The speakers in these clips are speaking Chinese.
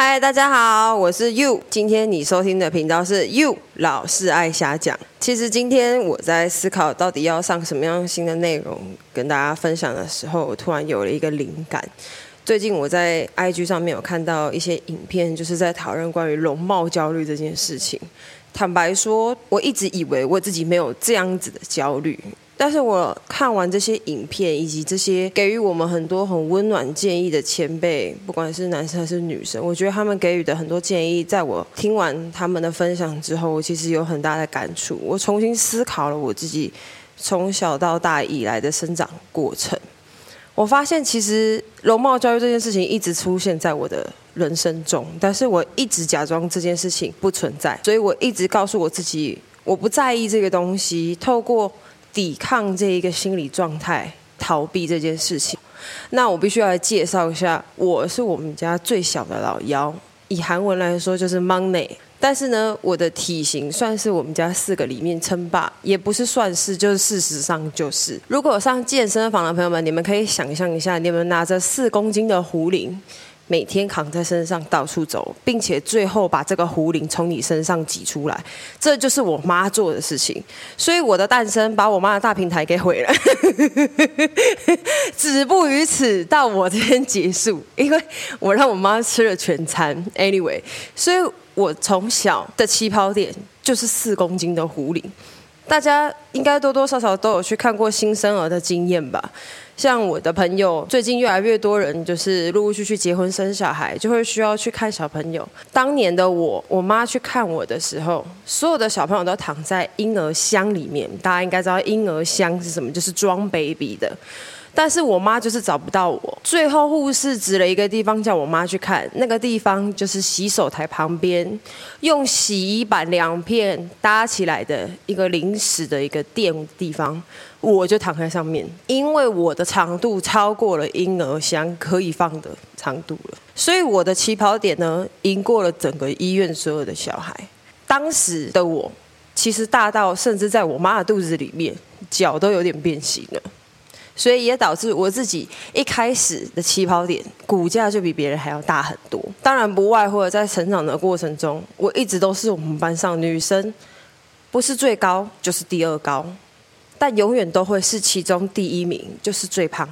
嗨，大家好，我是 You。今天你收听的频道是 You 老是爱瞎讲。其实今天我在思考到底要上什么样新的内容跟大家分享的时候，我突然有了一个灵感。最近我在 IG 上面有看到一些影片，就是在讨论关于容貌焦虑这件事情。坦白说，我一直以为我自己没有这样子的焦虑。但是我看完这些影片，以及这些给予我们很多很温暖建议的前辈，不管是男生还是女生，我觉得他们给予的很多建议，在我听完他们的分享之后，我其实有很大的感触。我重新思考了我自己从小到大以来的生长过程，我发现其实容貌教育这件事情一直出现在我的人生中，但是我一直假装这件事情不存在，所以我一直告诉我自己，我不在意这个东西，透过。抵抗这一个心理状态，逃避这件事情。那我必须要来介绍一下，我是我们家最小的老幺，以韩文来说就是 Money。但是呢，我的体型算是我们家四个里面称霸，也不是算是，就是事实上就是。如果上健身房的朋友们，你们可以想象一下，你们拿着四公斤的壶铃。每天扛在身上到处走，并且最后把这个壶铃从你身上挤出来，这就是我妈做的事情。所以我的诞生把我妈的大平台给毁了，止步于此，到我这边结束，因为我让我妈吃了全餐。Anyway，所以我从小的起跑点就是四公斤的壶铃。大家应该多多少少都有去看过新生儿的经验吧？像我的朋友，最近越来越多人就是陆陆续续结婚生小孩，就会需要去看小朋友。当年的我，我妈去看我的时候，所有的小朋友都躺在婴儿箱里面。大家应该知道婴儿箱是什么，就是装 baby 的。但是我妈就是找不到我，最后护士指了一个地方叫我妈去看，那个地方就是洗手台旁边，用洗衣板两片搭起来的一个临时的一个垫地方，我就躺在上面，因为我的长度超过了婴儿箱可以放的长度了，所以我的起跑点呢，赢过了整个医院所有的小孩。当时的我，其实大到甚至在我妈的肚子里面，脚都有点变形了。所以也导致我自己一开始的起跑点骨架就比别人还要大很多。当然不外乎在成长的过程中，我一直都是我们班上女生，不是最高就是第二高，但永远都会是其中第一名，就是最胖。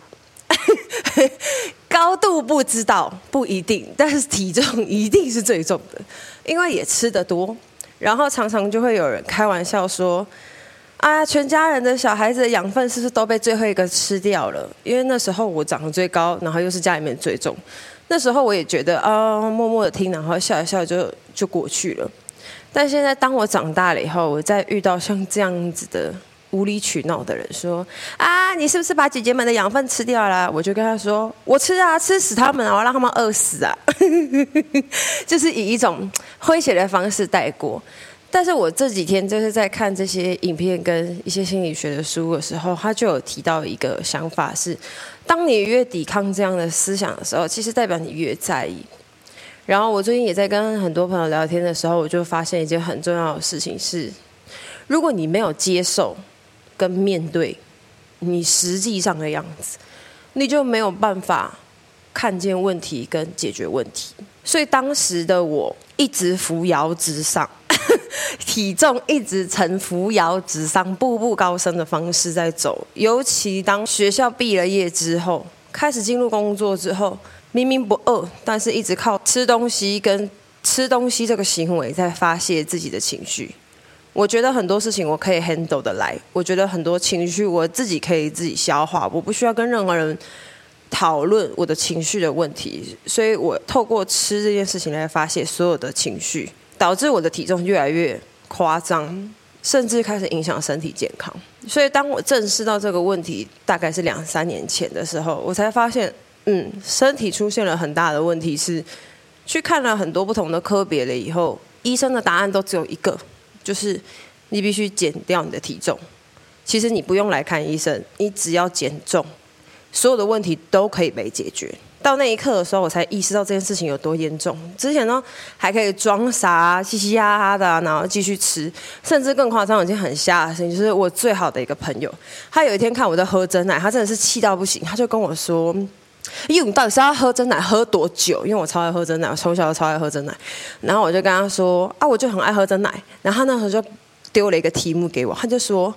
高度不知道不一定，但是体重一定是最重的，因为也吃得多。然后常常就会有人开玩笑说。啊，全家人的小孩子的养分是不是都被最后一个吃掉了？因为那时候我长得最高，然后又是家里面最重。那时候我也觉得啊，默默的听，然后笑一笑就就过去了。但现在当我长大了以后，我再遇到像这样子的无理取闹的人，说啊，你是不是把姐姐们的养分吃掉了？我就跟他说，我吃啊，吃死他们啊，我让他们饿死啊，就是以一种诙谐的方式带过。但是我这几天就是在看这些影片跟一些心理学的书的时候，他就有提到一个想法是：当你越抵抗这样的思想的时候，其实代表你越在意。然后我最近也在跟很多朋友聊天的时候，我就发现一件很重要的事情是：如果你没有接受跟面对你实际上的样子，你就没有办法看见问题跟解决问题。所以当时的我一直扶摇直上。体重一直呈扶摇直上、步步高升的方式在走，尤其当学校毕了业之后，开始进入工作之后，明明不饿，但是一直靠吃东西跟吃东西这个行为在发泄自己的情绪。我觉得很多事情我可以 handle 得来，我觉得很多情绪我自己可以自己消化，我不需要跟任何人讨论我的情绪的问题，所以我透过吃这件事情来发泄所有的情绪。导致我的体重越来越夸张，甚至开始影响身体健康。所以，当我正视到这个问题，大概是两三年前的时候，我才发现，嗯，身体出现了很大的问题。是去看了很多不同的科别了以后，医生的答案都只有一个，就是你必须减掉你的体重。其实你不用来看医生，你只要减重，所有的问题都可以被解决。到那一刻的时候，我才意识到这件事情有多严重。之前呢，还可以装傻、嘻嘻哈哈的，然后继续吃，甚至更夸张，已经很吓的事情，就是我最好的一个朋友，他有一天看我在喝真奶，他真的是气到不行，他就跟我说：“因为你到底是要喝真奶喝多久？因为我超爱喝真奶，我从小就超爱喝真奶。然后我就跟他说啊，我就很爱喝真奶。然后他那时候就丢了一个题目给我，他就说：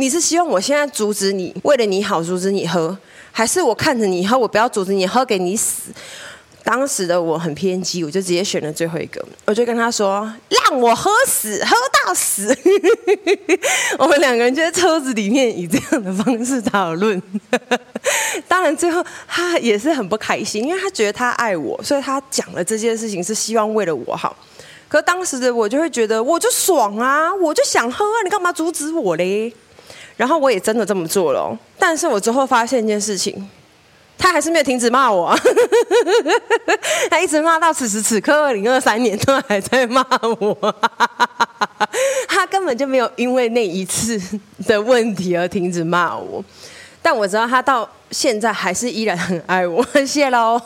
你是希望我现在阻止你，为了你好阻止你喝，还是我看着你喝，我不要阻止你喝，给你死？当时的我很偏激，我就直接选了最后一个。我就跟他说：“让我喝死，喝到死。”我们两个人就在车子里面以这样的方式讨论。当然，最后他也是很不开心，因为他觉得他爱我，所以他讲了这件事情是希望为了我好。可当时的我就会觉得，我就爽啊，我就想喝啊，你干嘛阻止我嘞？然后我也真的这么做了。但是我之后发现一件事情。他还是没有停止骂我，他一直骂到此时此刻，二零二三年都还在骂我。他根本就没有因为那一次的问题而停止骂我，但我知道他到现在还是依然很爱我。谢喽。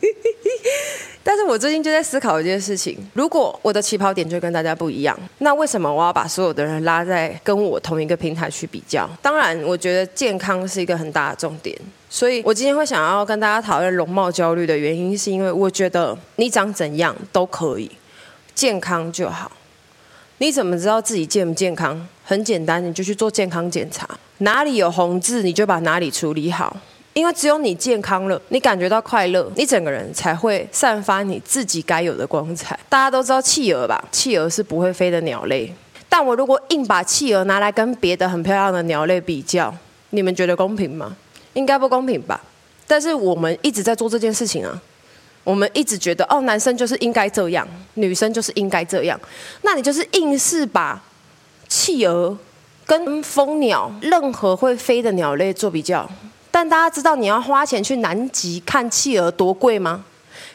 但是我最近就在思考一件事情：如果我的起跑点就跟大家不一样，那为什么我要把所有的人拉在跟我同一个平台去比较？当然，我觉得健康是一个很大的重点，所以我今天会想要跟大家讨论容貌焦虑的原因，是因为我觉得你长怎样都可以，健康就好。你怎么知道自己健不健康？很简单，你就去做健康检查，哪里有红字，你就把哪里处理好。因为只有你健康了，你感觉到快乐，你整个人才会散发你自己该有的光彩。大家都知道企鹅吧？企鹅是不会飞的鸟类。但我如果硬把企鹅拿来跟别的很漂亮的鸟类比较，你们觉得公平吗？应该不公平吧？但是我们一直在做这件事情啊。我们一直觉得，哦，男生就是应该这样，女生就是应该这样。那你就是硬是把企鹅跟蜂鸟，任何会飞的鸟类做比较。但大家知道你要花钱去南极看企鹅多贵吗？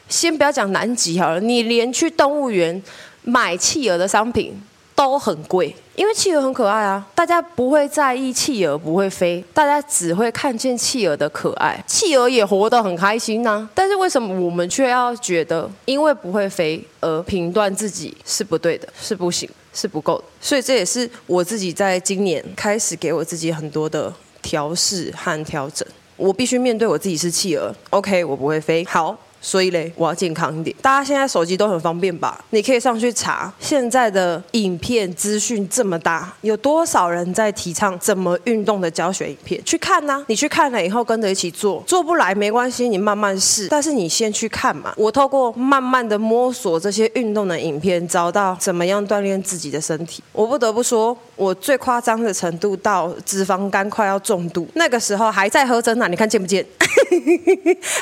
先不要讲南极好了，你连去动物园买企鹅的商品都很贵，因为企鹅很可爱啊。大家不会在意企鹅不会飞，大家只会看见企鹅的可爱。企鹅也活得很开心呢、啊。但是为什么我们却要觉得因为不会飞而评断自己是不对的，是不行，是不够的？所以这也是我自己在今年开始给我自己很多的。调试和调整，我必须面对我自己是企鹅。OK，我不会飞。好。所以嘞，我要健康一点。大家现在手机都很方便吧？你可以上去查，现在的影片资讯这么大，有多少人在提倡怎么运动的教学影片？去看呐、啊！你去看了以后，跟着一起做。做不来没关系，你慢慢试。但是你先去看嘛。我透过慢慢的摸索这些运动的影片，找到怎么样锻炼自己的身体。我不得不说，我最夸张的程度到脂肪肝快要重度，那个时候还在喝真奶，你看见不见？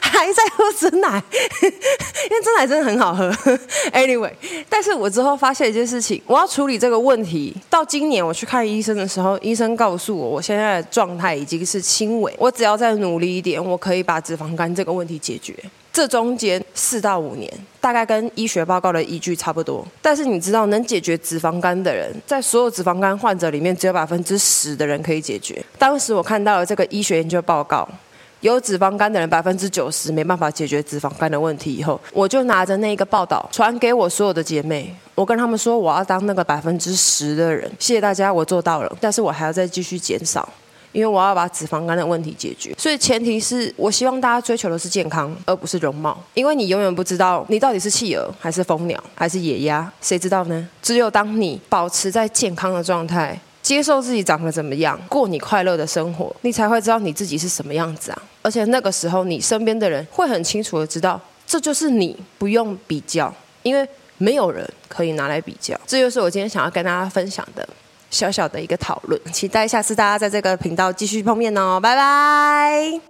还在喝真奶。因为珍奶真的很好喝，Anyway，但是我之后发现一件事情，我要处理这个问题。到今年我去看医生的时候，医生告诉我，我现在的状态已经是轻微，我只要再努力一点，我可以把脂肪肝这个问题解决。这中间四到五年，大概跟医学报告的依据差不多。但是你知道，能解决脂肪肝的人，在所有脂肪肝患者里面，只有百分之十的人可以解决。当时我看到了这个医学研究报告。有脂肪肝的人，百分之九十没办法解决脂肪肝的问题。以后，我就拿着那个报道传给我所有的姐妹，我跟他们说，我要当那个百分之十的人。谢谢大家，我做到了。但是我还要再继续减少，因为我要把脂肪肝的问题解决。所以前提是我希望大家追求的是健康，而不是容貌。因为你永远不知道你到底是企鹅还是蜂鸟还是野鸭，谁知道呢？只有当你保持在健康的状态。接受自己长得怎么样，过你快乐的生活，你才会知道你自己是什么样子啊！而且那个时候，你身边的人会很清楚的知道，这就是你，不用比较，因为没有人可以拿来比较。这就是我今天想要跟大家分享的小小的一个讨论，期待下次大家在这个频道继续碰面哦，拜拜。